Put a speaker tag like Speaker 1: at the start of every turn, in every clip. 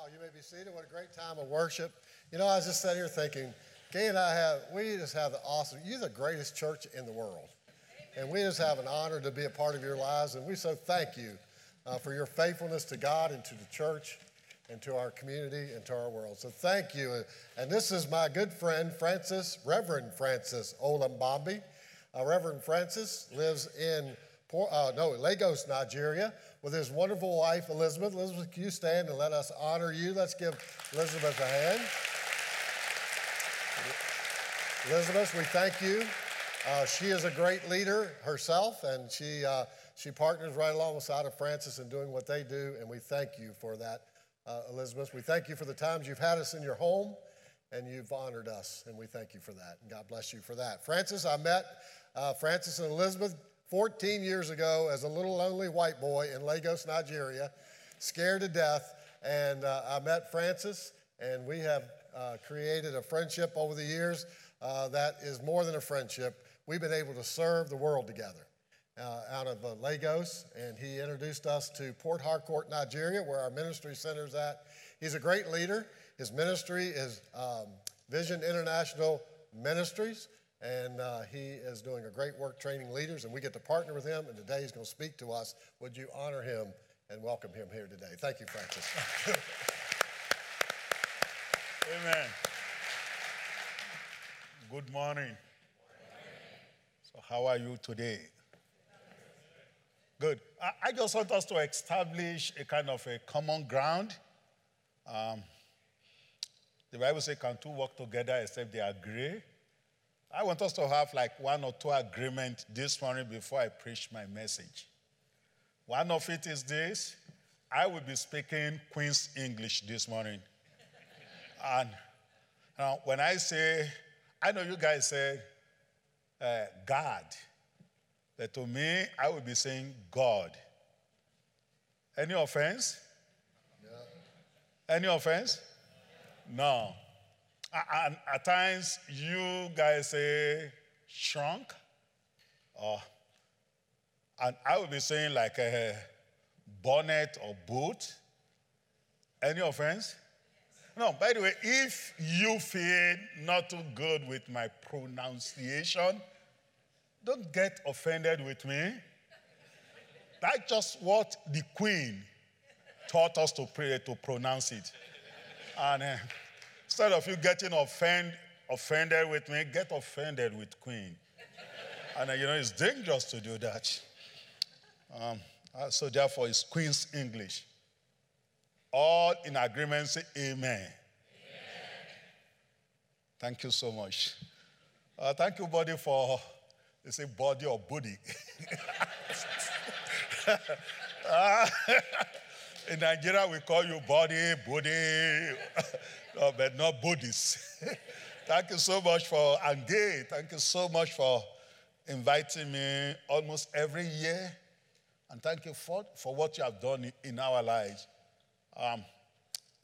Speaker 1: Wow, you may be seated. What a great time of worship. You know, I was just sitting here thinking, Gay and I have, we just have the awesome, you're the greatest church in the world. And we just have an honor to be a part of your lives. And we so thank you uh, for your faithfulness to God and to the church and to our community and to our world. So thank you. And this is my good friend, Francis, Reverend Francis Olambambi. Uh, Reverend Francis lives in uh, no, Lagos, Nigeria, with his wonderful wife, Elizabeth. Elizabeth, can you stand and let us honor you? Let's give Elizabeth a hand. Elizabeth, we thank you. Uh, she is a great leader herself, and she, uh, she partners right alongside of Francis in doing what they do, and we thank you for that, uh, Elizabeth. We thank you for the times you've had us in your home, and you've honored us, and we thank you for that. And God bless you for that. Francis, I met uh, Francis and Elizabeth 14 years ago as a little lonely white boy in Lagos, Nigeria, scared to death. And uh, I met Francis, and we have uh, created a friendship over the years uh, that is more than a friendship. We've been able to serve the world together. Uh, out of uh, Lagos, and he introduced us to Port Harcourt, Nigeria, where our ministry center is at. He's a great leader. His ministry is um, Vision International Ministries. And uh, he is doing a great work training leaders, and we get to partner with him. And today he's going to speak to us. Would you honor him and welcome him here today? Thank you, Francis.
Speaker 2: Amen. Good morning. So, how are you today? Good. I, just want us to establish a kind of a common ground. Um, the Bible says, Can two walk together except they agree? I want us to have like one or two agreements this morning before I preach my message. One of it is this I will be speaking Queen's English this morning. and now, when I say, I know you guys say uh, God, but to me, I will be saying God. Any offense? No. Any offense? No. And at times, you guys say shrunk, or, and I will be saying like a bonnet or boot. Any offense? No, by the way, if you feel not too good with my pronunciation, don't get offended with me. That's just what the queen taught us to pray to pronounce it. And uh, Instead of you getting offend, offended with me, get offended with Queen. and uh, you know, it's dangerous to do that. Um, uh, so therefore, it's Queen's English. All in agreement say amen. amen. Thank you so much. Uh, thank you, buddy, for they say body or booty. uh, in Nigeria, we call you body, booty oh, but not Buddhists. thank you so much for, and thank you so much for inviting me almost every year. And thank you for, for what you have done in our lives. Um,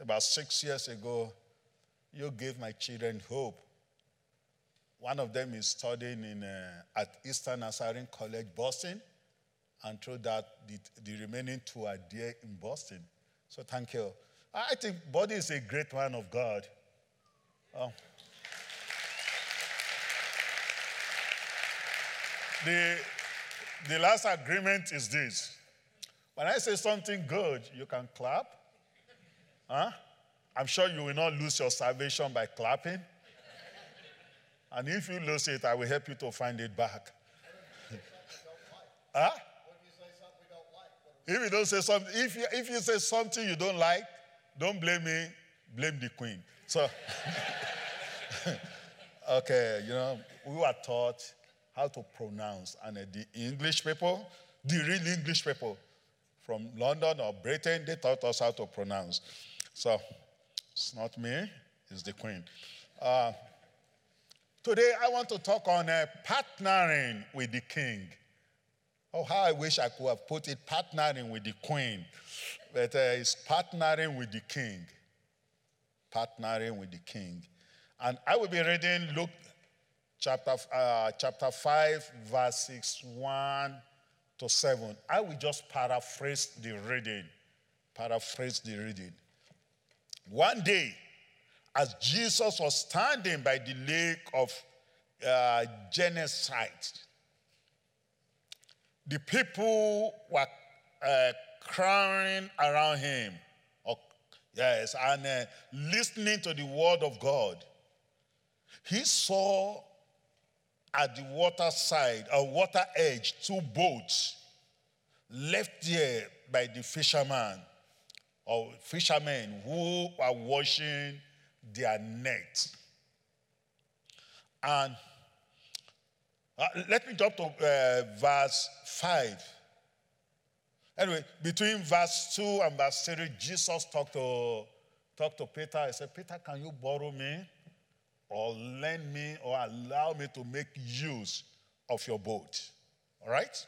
Speaker 2: about six years ago, you gave my children hope. One of them is studying in, uh, at Eastern Nazarene College, Boston, and through that, the, the remaining two are there in Boston. So thank you. I think Buddy is a great man of God. Oh. The, the last agreement is this. When I say something good, you can clap. Huh? I'm sure you will not lose your salvation by clapping. And if you lose it, I will help you to find it back. huh? If you don't say something, if you, if you say something you don't like, don't blame me, blame the queen. So, okay, you know, we were taught how to pronounce, and the English people, the real English people from London or Britain, they taught us how to pronounce. So, it's not me, it's the queen. Uh, today, I want to talk on uh, partnering with the king. Oh, how I wish I could have put it partnering with the queen but uh, it's partnering with the king. Partnering with the king. And I will be reading Luke chapter, uh, chapter 5, verses 1 to 7. I will just paraphrase the reading. Paraphrase the reading. One day, as Jesus was standing by the lake of uh, the people were uh, crowding around him. Oh, yes, and uh, listening to the word of God. He saw at the water side, a water edge, two boats left there by the fisherman or fishermen who were washing their net. And uh, let me jump to uh, verse 5. Anyway, between verse 2 and verse 3, Jesus talked to, talked to Peter. He said, Peter, can you borrow me or lend me or allow me to make use of your boat? All right?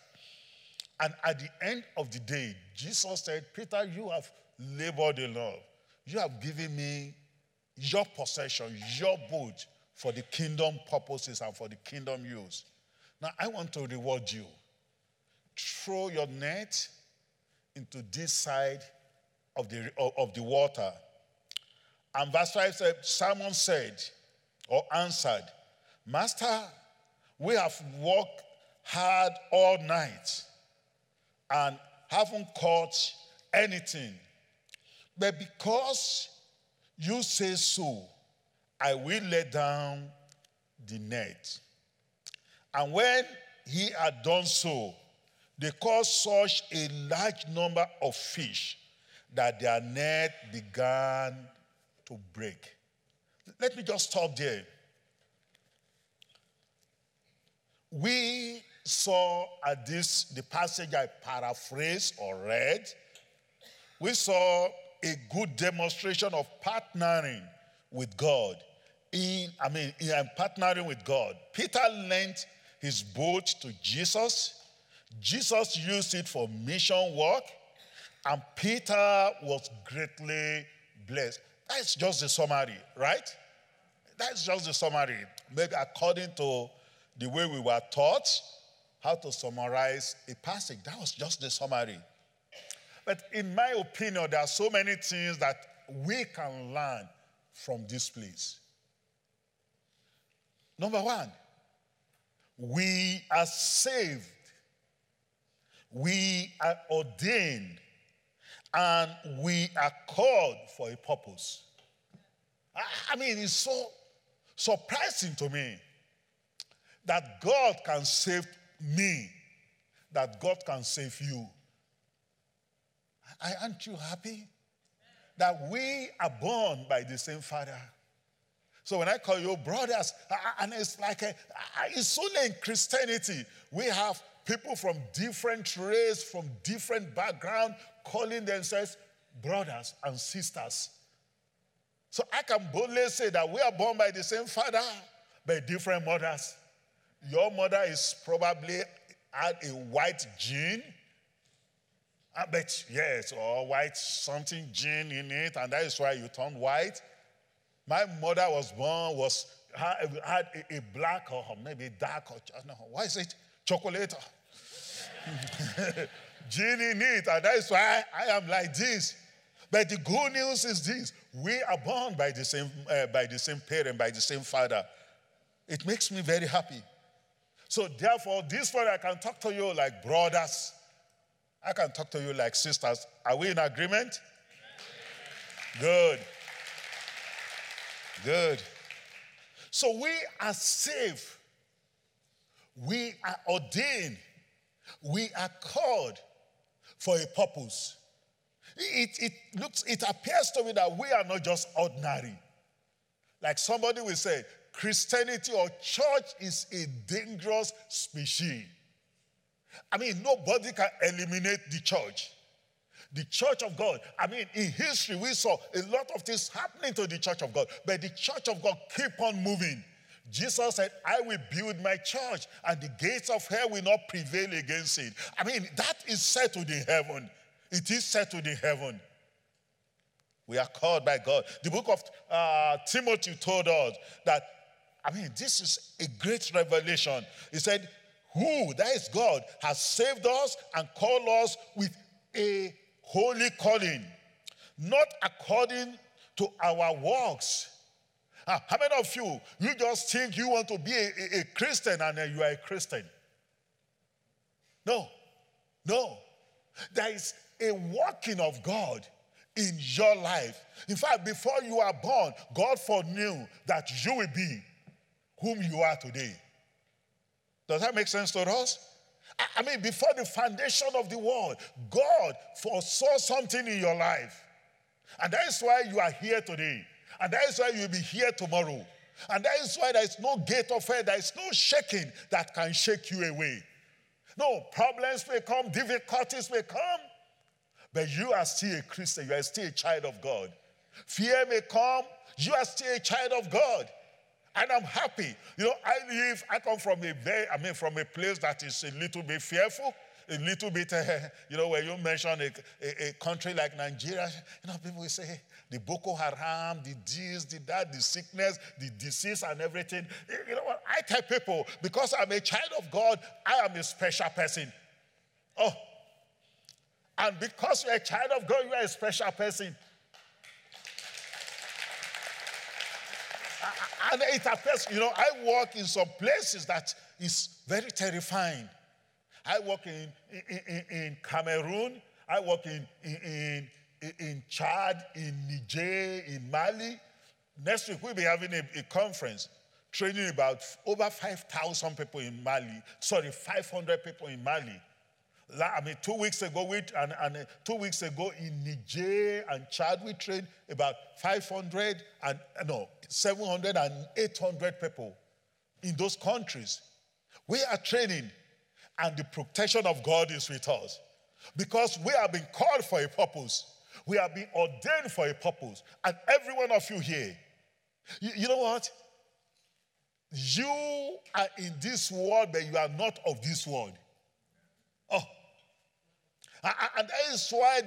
Speaker 2: And at the end of the day, Jesus said, Peter, you have labored enough. You have given me your possession, your boat for the kingdom purposes and for the kingdom use. Now, I want to reward you. Throw your net into this side of the, of the water. And verse 5 said, Simon said, or answered, Master, we have worked hard all night and haven't caught anything. But because you say so, I will let down the net. And when he had done so, they caught such a large number of fish that their net began to break. Let me just stop there. We saw at this, the passage I paraphrased or read, we saw a good demonstration of partnering with God. In, I mean, in partnering with God. Peter lent his boat to Jesus. Jesus used it for mission work, and Peter was greatly blessed. That's just the summary, right? That's just the summary. Maybe according to the way we were taught how to summarize a passage. That was just the summary. But in my opinion, there are so many things that we can learn from this place. Number one, we are saved, we are ordained, and we are called for a purpose. I mean, it's so surprising to me that God can save me, that God can save you. Aren't you happy? That we are born by the same Father. So when I call you brothers, and it's like, a, it's only in Christianity we have people from different race, from different background, calling themselves brothers and sisters. So I can boldly say that we are born by the same father, by different mothers. Your mother is probably had a white gene. I bet, yes, or white something gene in it, and that is why you turned white. My mother was born, was had, a, a, black or maybe dark or no, why is it chocolate? gene in it, and that is why I am like this. But the good news is this: we are born by the same, uh, by the same parent, by the same father. It makes me very happy. So, therefore, this one I can talk to you like brothers. I can talk to you like sisters. Are we in agreement? Good. Good. So, we are saved. We are ordained. We are called for a purpose. It, it looks, it appears to me that we are not just ordinary. Like somebody will say, Christianity or church is a dangerous species. I mean, nobody can eliminate the church. The church of God. I mean, in history, we saw a lot of things happening to the church of God, but the church of God keep on moving. Jesus said, I will build my church, and the gates of hell will not prevail against it. I mean, that is settled in heaven. It is settled in heaven. We are called by God. The book of uh, Timothy told us that I mean, this is a great revelation. He said, Who, that is God, has saved us and called us with a holy calling, not according to our works. Ah, how many of you, you just think you want to be a, a, a Christian and then you are a Christian? No, no. There is a working of God in your life. In fact, before you are born, God foreknew that you will be whom you are today. Does that make sense to us? I mean, before the foundation of the world, God foresaw something in your life. And that is why you are here today. And that is why you'll be here tomorrow. And that is why there is no gate of hell, there is no shaking that can shake you away. No, problems may come, difficulties may come, but you are still a Christian, you are still a child of God. Fear may come, you are still a child of God. And I'm happy. You know, I live, I come from a very, I mean, from a place that is a little bit fearful, a little bit, uh, you know, when you mention a, a, a, country like Nigeria, you know, people will say, the Boko Haram, the this, the that, the sickness, the disease, and everything. You know what? I tell people, because I'm a child of God, I am a special person. Oh. And because you're a child of God, you are a special person. And it affects, you know, I work in some places that is very terrifying. I work in, in, in Cameroon, I work in, in, in Chad, in Niger, in Mali. Next week, we'll be having a, a conference training about over 5,000 people in Mali. Sorry, 500 people in Mali. I mean, two weeks ago, we, and, and uh, two weeks ago in Niger and Chad, we trained about 500 and, uh, no, 700 and 800 people in those countries. We are training, and the protection of God is with us because we have been called for a purpose. We have been ordained for a purpose. And every one of you here, you, you know what? You are in this world, but you are not of this world. And that is why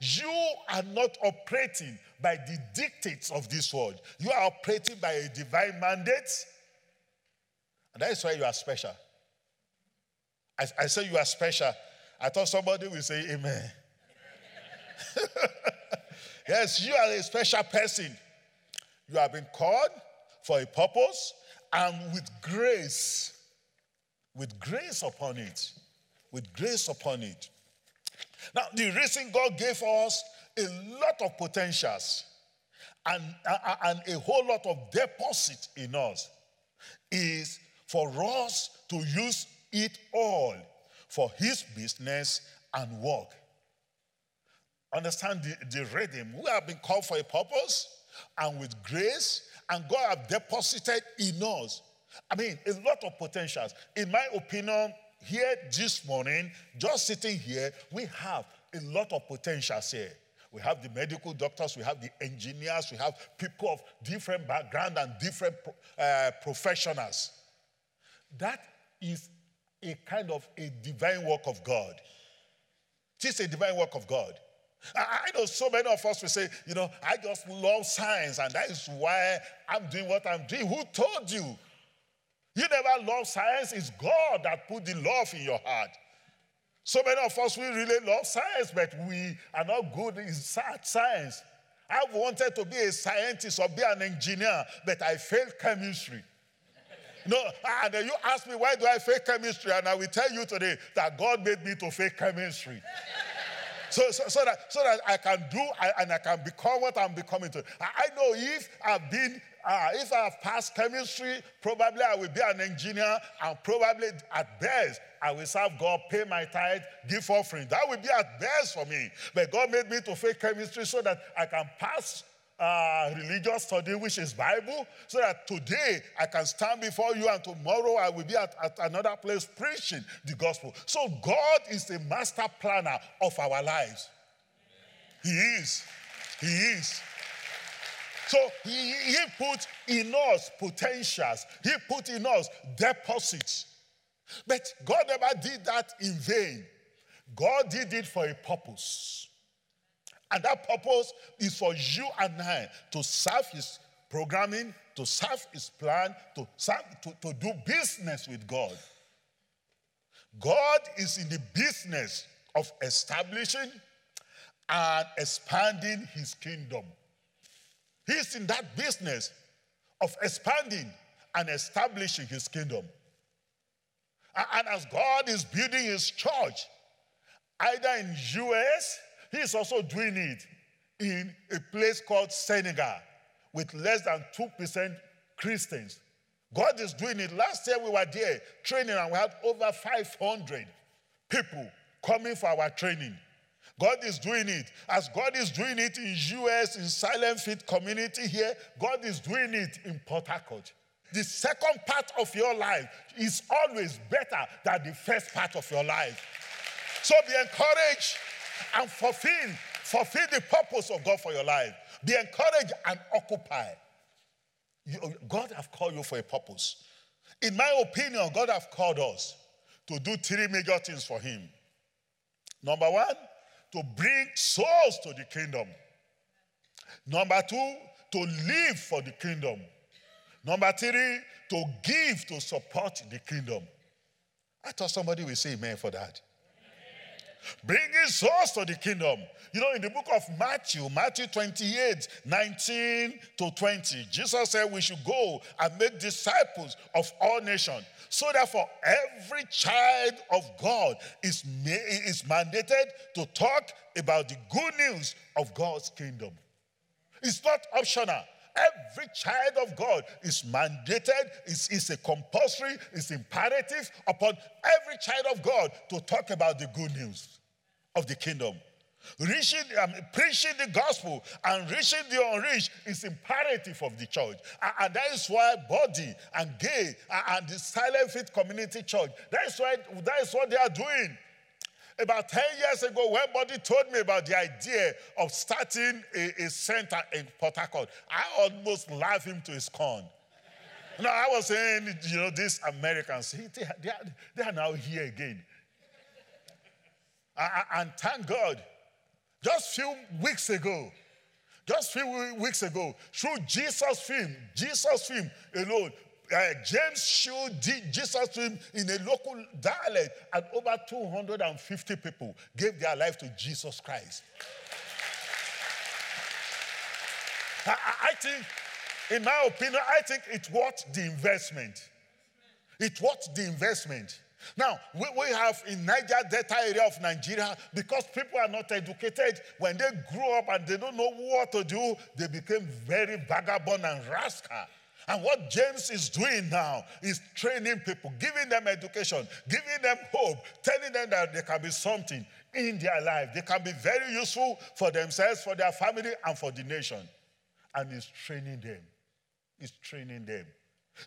Speaker 2: you are not operating by the dictates of this world. You are operating by a divine mandate. And that is why you are special. I, I say you are special. I thought somebody will say amen. yes, you are a special person. You have been called for a purpose and with grace, with grace upon it, with grace upon it. Now, the reason God gave us a lot of potentials and, and a whole lot of deposit in us is for us to use it all for His business and work. Understand the, the rhythm. We have been called for a purpose and with grace, and God have deposited in us. I mean, a lot of potentials. In my opinion, here this morning, just sitting here, we have a lot of potentials here. We have the medical doctors, we have the engineers, we have people of different background and different uh, professionals. That is a kind of a divine work of God. It is a divine work of God. I know so many of us will say, you know, I just love science and that is why I'm doing what I'm doing. Who told you? You never love science. It's God that put the love in your heart. So many of us, we really love science, but we are not good in science. I wanted to be a scientist or be an engineer, but I failed chemistry. No, and you ask me, why do I fail chemistry? And I will tell you today that God made me to fail chemistry. so, so, so, that, so that I can do and I can become what I'm becoming to. I know if I've been uh, if I have passed chemistry, probably I will be an engineer, and probably at best I will serve God, pay my tithe, give offering. That will be at best for me. But God made me to fake chemistry so that I can pass uh, religious study, which is Bible, so that today I can stand before you and tomorrow I will be at, at another place preaching the gospel. So God is the master planner of our lives. He is. He is. So he, he put in us potentials, he put in us deposits. But God never did that in vain. God did it for a purpose. And that purpose is for you and I to serve his programming, to serve his plan, to, serve, to, to do business with God. God is in the business of establishing and expanding his kingdom. He's in that business of expanding and establishing his kingdom. And as God is building his church, either in US, he's also doing it in a place called Senegal with less than 2% Christians. God is doing it. Last year we were there training and we had over 500 people coming for our training. God is doing it. As God is doing it in US, in Silent Fit community here, God is doing it in Port Harcourt. The second part of your life is always better than the first part of your life. So be encouraged and fulfill, fulfill the purpose of God for your life. Be encouraged and occupy. You, God have called you for a purpose. In my opinion, God have called us to do three major things for Him. Number one, to bring souls to the kingdom. Number two, to live for the kingdom. Number three, to give to support the kingdom. I thought somebody would say amen for that. Bringing souls to the kingdom. You know, in the book of Matthew, Matthew 28, 19 to 20, Jesus said we should go and make disciples of all nations. So therefore, every child of God is, is mandated to talk about the good news of God's kingdom. It's not optional. Every child of God is mandated, it's, it's a compulsory, it's imperative upon every child of God to talk about the good news of the kingdom. Reaching, um, preaching the gospel and reaching the unreached is imperative of the church. And, and that is why body and gay and, and the silent fit community church, that is, why, that is what they are doing. About 10 years ago, when Body told me about the idea of starting a, a center in Port Harcourt, I almost laughed him to his corn. no, I was saying, you know, these Americans, they, they, are, they are now here again. And thank God, just few weeks ago, just few weeks ago, through Jesus' film, Jesus' film alone, uh, James showed Jesus to him in a local dialect, and over 250 people gave their life to Jesus Christ. I, I think, in my opinion, I think it's worth the investment. It's worth the investment. Now, we, we have in Niger Delta area of Nigeria, because people are not educated, when they grow up and they don't know what to do, they become very vagabond and rascal. And what James is doing now is training people, giving them education, giving them hope, telling them that there can be something in their life. They can be very useful for themselves, for their family, and for the nation. And he's training them. He's training them.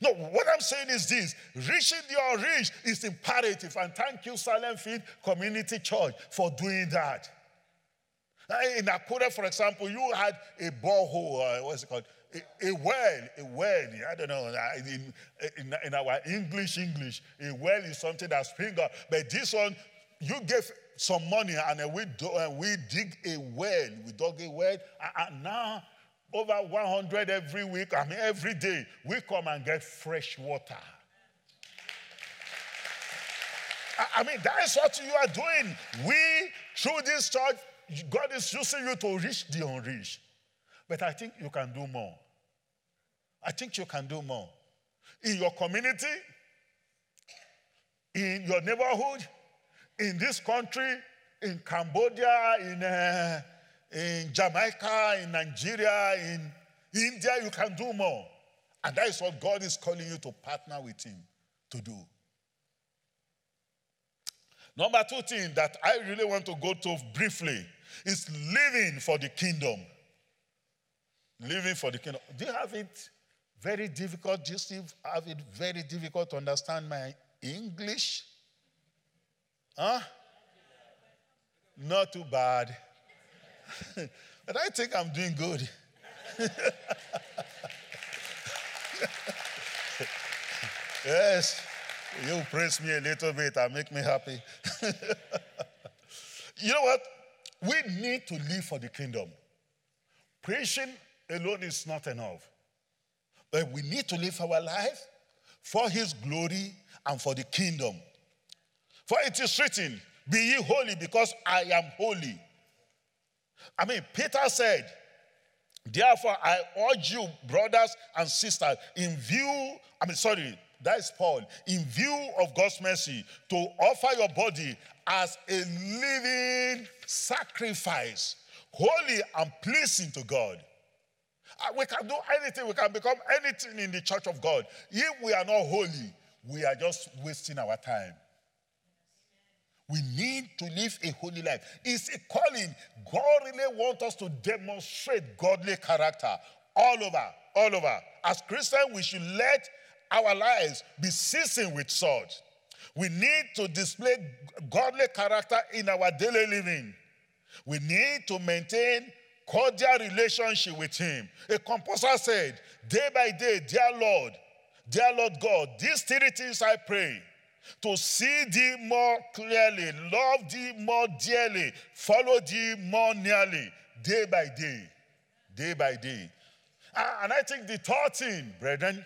Speaker 2: No, what I'm saying is this reaching the unreached is imperative. And thank you, Silent Field Community Church, for doing that. In Akure, for example, you had a borehole, uh, what's it called? A, a, well, a well, I don't know, uh, in, in, in, our English, English, a well is something that springs up. But this one, you gave some money and we, do, and we dig a well, we dug a well, and now over 100 every week, I mean, every day, we come and get fresh water. I mean, that is what you are doing. We, through this church, God is using you to reach the unreached. But I think you can do more. I think you can do more. In your community, in your neighborhood, in this country, in Cambodia, in, uh, in Jamaica, in Nigeria, in India, you can do more. And that is what God is calling you to partner with Him to do. Number two thing that I really want to go to briefly is living for the kingdom. Living for the kingdom. Do you have it very difficult? Do you still have it very difficult to understand my English? Huh? Not too bad. but I think I'm doing good. yes, you praise me a little bit and make me happy. you know what? We need to live for the kingdom. Preaching alone is not enough. But we need to live our life for his glory and for the kingdom. For it is written, Be ye holy because I am holy. I mean, Peter said, Therefore, I urge you, brothers and sisters, in view, I mean, sorry, that is Paul, in view of God's mercy, to offer your body as a living sacrifice, holy and pleasing to God. Uh, we can do anything, we can become anything in the church of God. If we are not holy, we are just wasting our time. We need to live a holy life. It's a calling. God really wants us to demonstrate godly character all over, all over. As Christians, we should let our lives be seasoned with salt. We need to display godly character in our daily living. We need to maintain cordial relationship with Him. A composer said, Day by day, dear Lord, dear Lord God, these three things I pray to see thee more clearly, love thee more dearly, follow thee more nearly, day by day, day by day. Ah, and I think the third thing, brethren,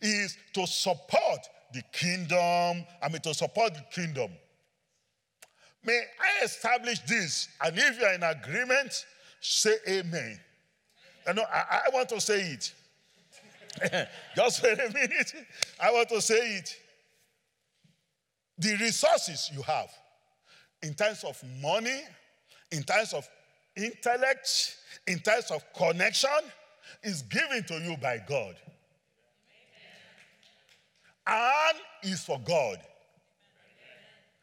Speaker 2: is to support the kingdom. I mean, to support the kingdom. May I establish this? And if you are in agreement, say amen. You know, I, I want to say it. Just wait a minute. I want to say it the resources you have in terms of money, in terms of intellect, in terms of connection, is given to you by God. And is for God.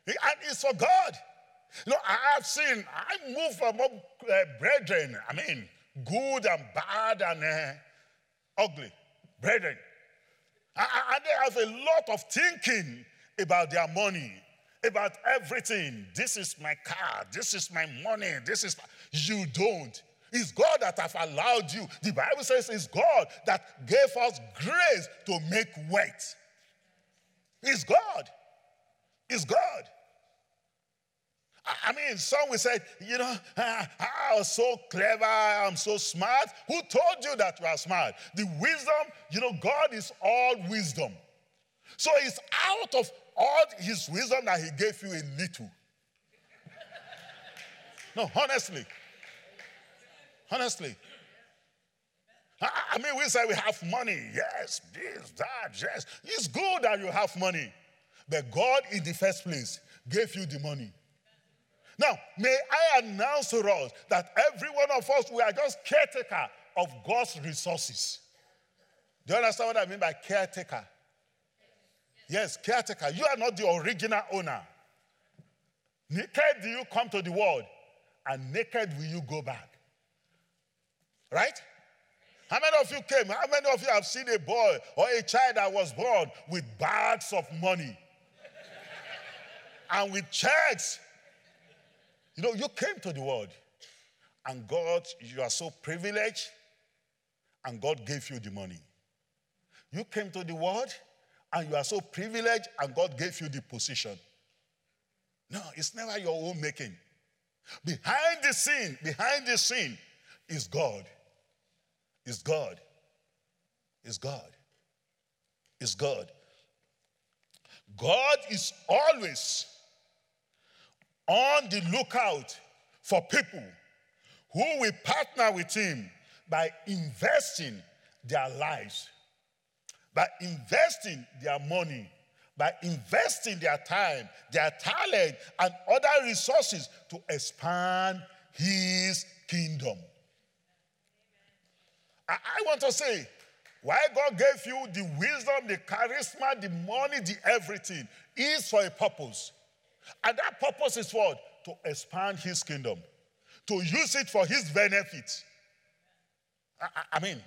Speaker 2: And is for God. You know, I have seen, I move from uh, brethren, I mean, good and bad and uh, ugly brethren. And they have a lot of thinking about their money, about everything. This is my car, this is my money, this is. You don't. It's God that have allowed you. The Bible says it's God that gave us grace to make wealth. It's God. It's God. I mean, some will say, you know, ah, I was so clever, I'm so smart. Who told you that you are smart? The wisdom, you know, God is all wisdom. So it's out of all his wisdom that he gave you a little. No, honestly. Honestly. Ah, I mean, we say we have money. Yes, this, that, yes. It's good that you have money. But God, in the first place, gave you the money. Now, may I announce to us that every one of us, we are just caretaker of God's resources. Do you understand what I mean by caretaker? Yes, caretaker. You are not the original owner. Naked do you come to the world, and naked will you go back. Right? How many of you came? How many of you have seen a boy or a child that was born with bags of money and with checks? You know, you came to the world, and God, you are so privileged, and God gave you the money. You came to the world, and you are so privileged and God gave you the position. No, it's never your own making. Behind the scene, behind the scene is God. Is God. Is God. Is God. God is always on the lookout for people who will partner with Him by investing their lives by investing their money, by investing their time, their talent, and other resources to expand his kingdom. I, I want to say, why God gave you the wisdom, the charisma, the money, the everything is for a purpose. And that purpose is what? To expand his kingdom, to use it for his benefit. I, I mean,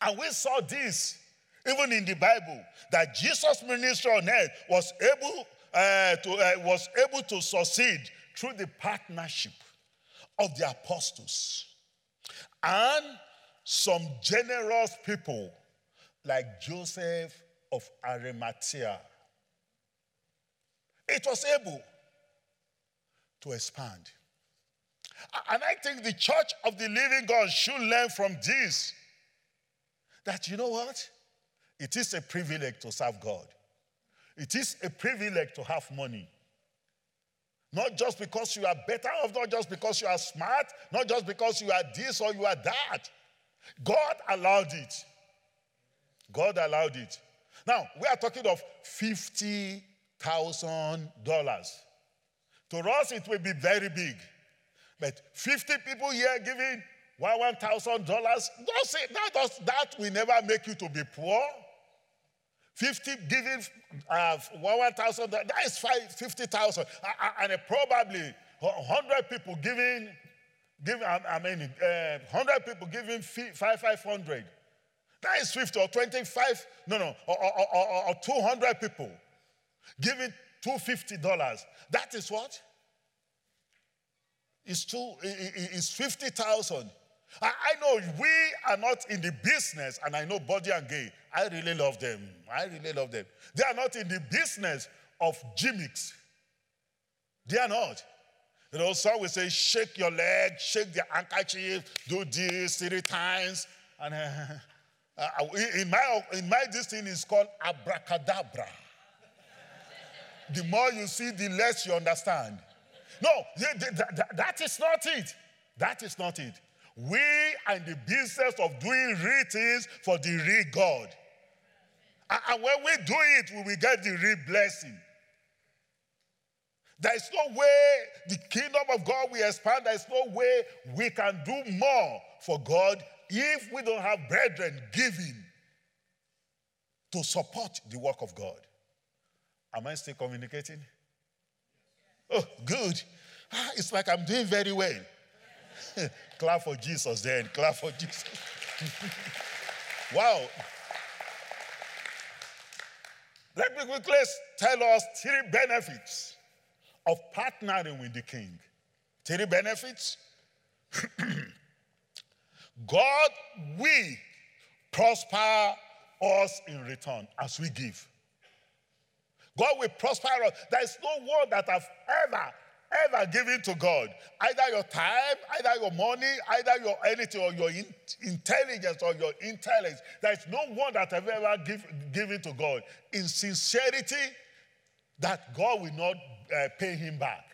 Speaker 2: and we saw this even in the Bible that Jesus' ministry on earth was able, uh, to, uh, was able to succeed through the partnership of the apostles and some generous people like Joseph of Arimathea. It was able to expand. And I think the church of the living God should learn from this that you know what? It is a privilege to serve God. It is a privilege to have money. Not just because you are better off, not just because you are smart, not just because you are this or you are that. God allowed it. God allowed it. Now, we are talking of $50,000. To us, it will be very big. But 50 people here giving $1,000, does that, that will never make you to be poor. 50 giving uh, 1,000, that is 50,000. And probably 100 people giving, giving I mean, uh, 100 people giving 500. That is 50 or 25, no, no, or, or, or, or 200 people giving $250. That is what? It's, two, it's 50,000. I, I know we are not in the business, and I know Body and Gay. I really love them. I really love them. They are not in the business of gimmicks. They are not. You know, some will say, shake your leg, shake the handkerchief, do this three times. And uh, uh, in, my, in my, this thing is called abracadabra. the more you see, the less you understand. No, that is not it. That is not it. We are in the business of doing real things for the real God. And when we do it, we will get the real blessing. There is no way the kingdom of God will expand. There is no way we can do more for God if we don't have brethren giving to support the work of God. Am I still communicating? Oh, good. Ah, it's like I'm doing very well. Clap for Jesus then. Clap for Jesus. wow. Let me quickly tell us three benefits of partnering with the king. Three benefits. God will prosper us in return as we give. God will prosper us. There is no word that I've ever ever given to God, either your time, either your money, either your anything, or your in, intelligence or your intellect, there is no one that have ever give, given to God in sincerity that God will not uh, pay him back.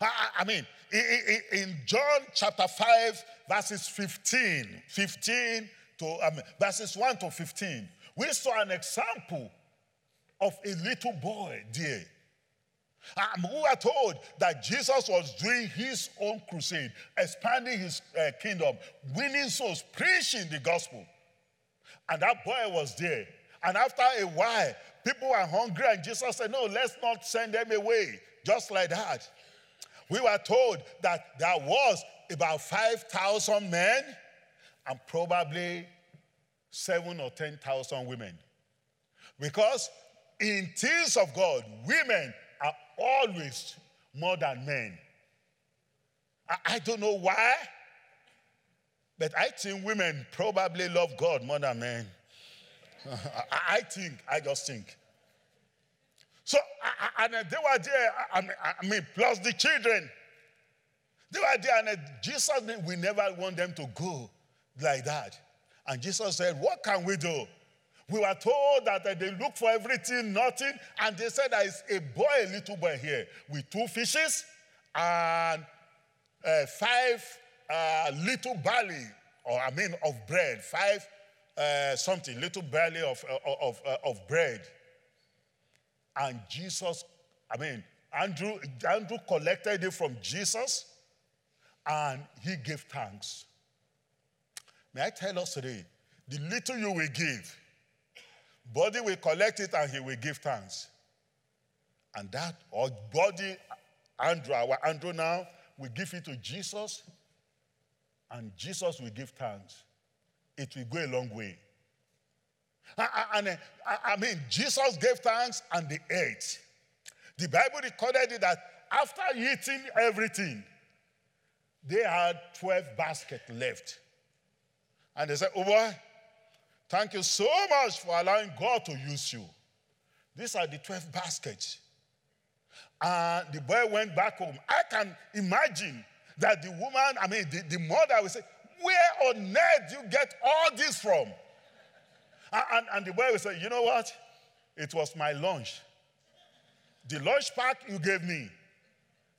Speaker 2: I, I mean, in, in, John chapter 5, verses 15, 15 to um, verses 1 to 15, we saw an example of a little boy there um, who are told that Jesus was doing his own crusade, expanding his uh, kingdom, winning souls, preaching the gospel. And that boy was there. And after a while, people were hungry, and Jesus said, No, let's not send them away. Just like that. We were told that there was about 5,000 men and probably seven or 10,000 women. Because in things of God, women always more than men. I, I don't know why, but I think women probably love God more than men. I, I think, I just think. So, and they were there, I mean, plus the children. They were there, and Jesus, we never want them to go like that. And Jesus said, What can we do? We were told that uh, they look for everything, nothing, and they said there is a boy, a little boy here, with two fishes and uh, five uh, little barley, or I mean, of bread, five uh, something, little barley of, uh, of, uh, of bread. And Jesus, I mean, Andrew, Andrew collected it from Jesus and he gave thanks. May I tell us today, the little you will give, Body will collect it and he will give thanks. And that, or body, Andrew, our Andrew now, will give it to Jesus, and Jesus will give thanks. It will go a long way. And uh, I mean, Jesus gave thanks and they ate. The Bible recorded it that after eating everything, they had 12 baskets left. And they said, Oh boy, Thank you so much for allowing God to use you. These are the 12 baskets. And the boy went back home. I can imagine that the woman, I mean, the, the mother will say, Where on earth do you get all this from? And, and, and the boy will say, You know what? It was my lunch. The lunch pack you gave me.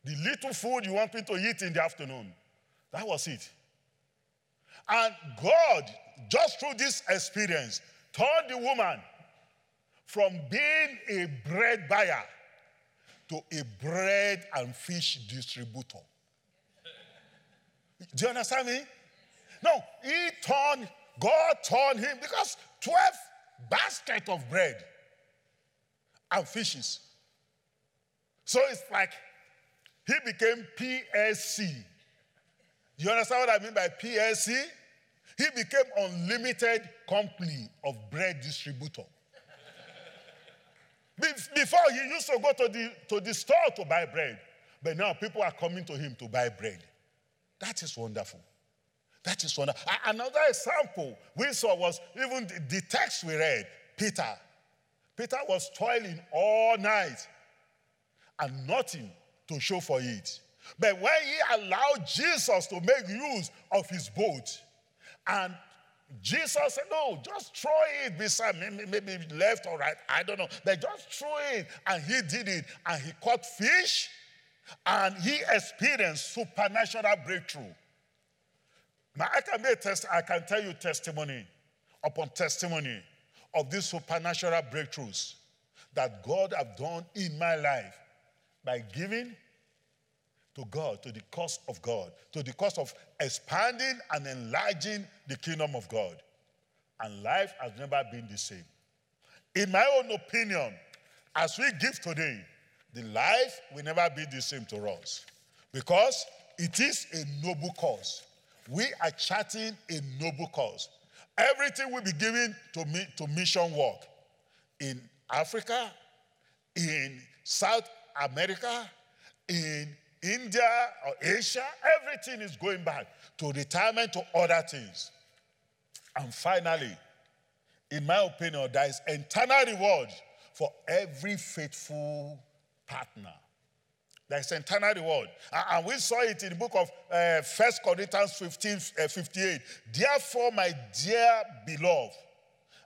Speaker 2: the little food you want me to eat in the afternoon. That was it. And God, just through this experience, turned the woman from being a bread buyer to a bread and fish distributor. Do you understand me? No, he turned, God turned him because 12 baskets of bread and fishes. So it's like he became PSC. You understand what I mean by PSC? He became unlimited company of bread distributor. Before he used to go to the, to the store to buy bread, but now people are coming to him to buy bread. That is wonderful. That is wonderful. Another example we saw was even the text we read Peter. Peter was toiling all night and nothing to show for it. But when he allowed Jesus to make use of his boat, and Jesus said, No, just throw it beside me, maybe left or right, I don't know. But just throw it. And he did it. And he caught fish and he experienced supernatural breakthrough. Now, I can, a test, I can tell you testimony upon testimony of these supernatural breakthroughs that God have done in my life by giving to God, to the cause of God, to the cause of expanding and enlarging the kingdom of God. And life has never been the same. In my own opinion, as we give today, the life will never be the same to us because it is a noble cause. We are charting a noble cause. Everything will be given to, me, to mission work in Africa, in South America, in India or Asia, everything is going back to retirement to other things. And finally, in my opinion, there is eternal reward for every faithful partner. There is eternal reward. And we saw it in the book of uh, 1 Corinthians 15, uh, 58. Therefore, my dear beloved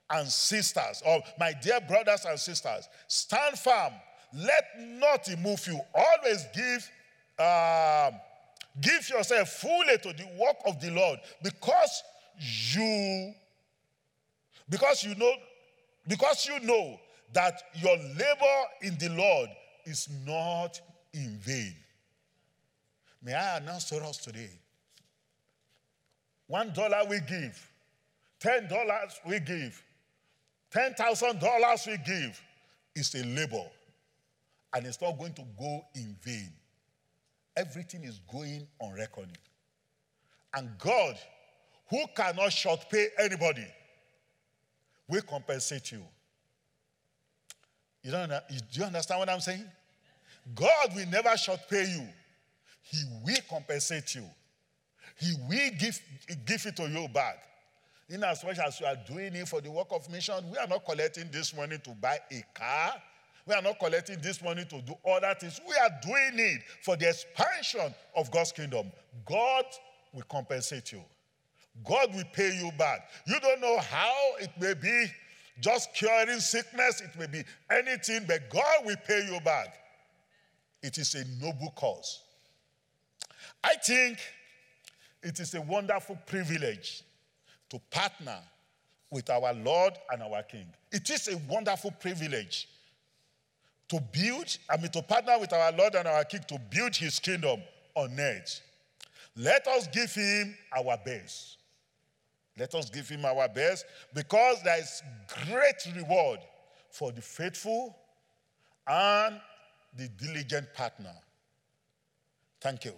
Speaker 2: and sisters, or my dear brothers and sisters, stand firm. Let nothing move you. Always give um, give yourself fully to the work of the Lord because you because you know because you know that your labor in the Lord is not in vain. May I announce to us today? One dollar we give, ten dollars we give, ten thousand dollars we give is a labor, and it's not going to go in vain everything is going on reckoning. And God, who cannot short pay anybody, will compensate you. You don't, do you understand what I'm saying? God will never short pay you. He will compensate you. He will give, give it to you back. In as much as you are doing it for the work of mission, we are not collecting this money to buy a car. We are not collecting this money to do other things. We are doing it for the expansion of God's kingdom. God will compensate you. God will pay you back. You don't know how it may be just curing sickness, it may be anything, but God will pay you back. It is a noble cause. I think it is a wonderful privilege to partner with our Lord and our King. It is a wonderful privilege to build, I mean, to partner with our Lord and our King to build his kingdom on earth. Let us give him our best. Let us give him our best because there is great reward for the faithful and the diligent partner. Thank you.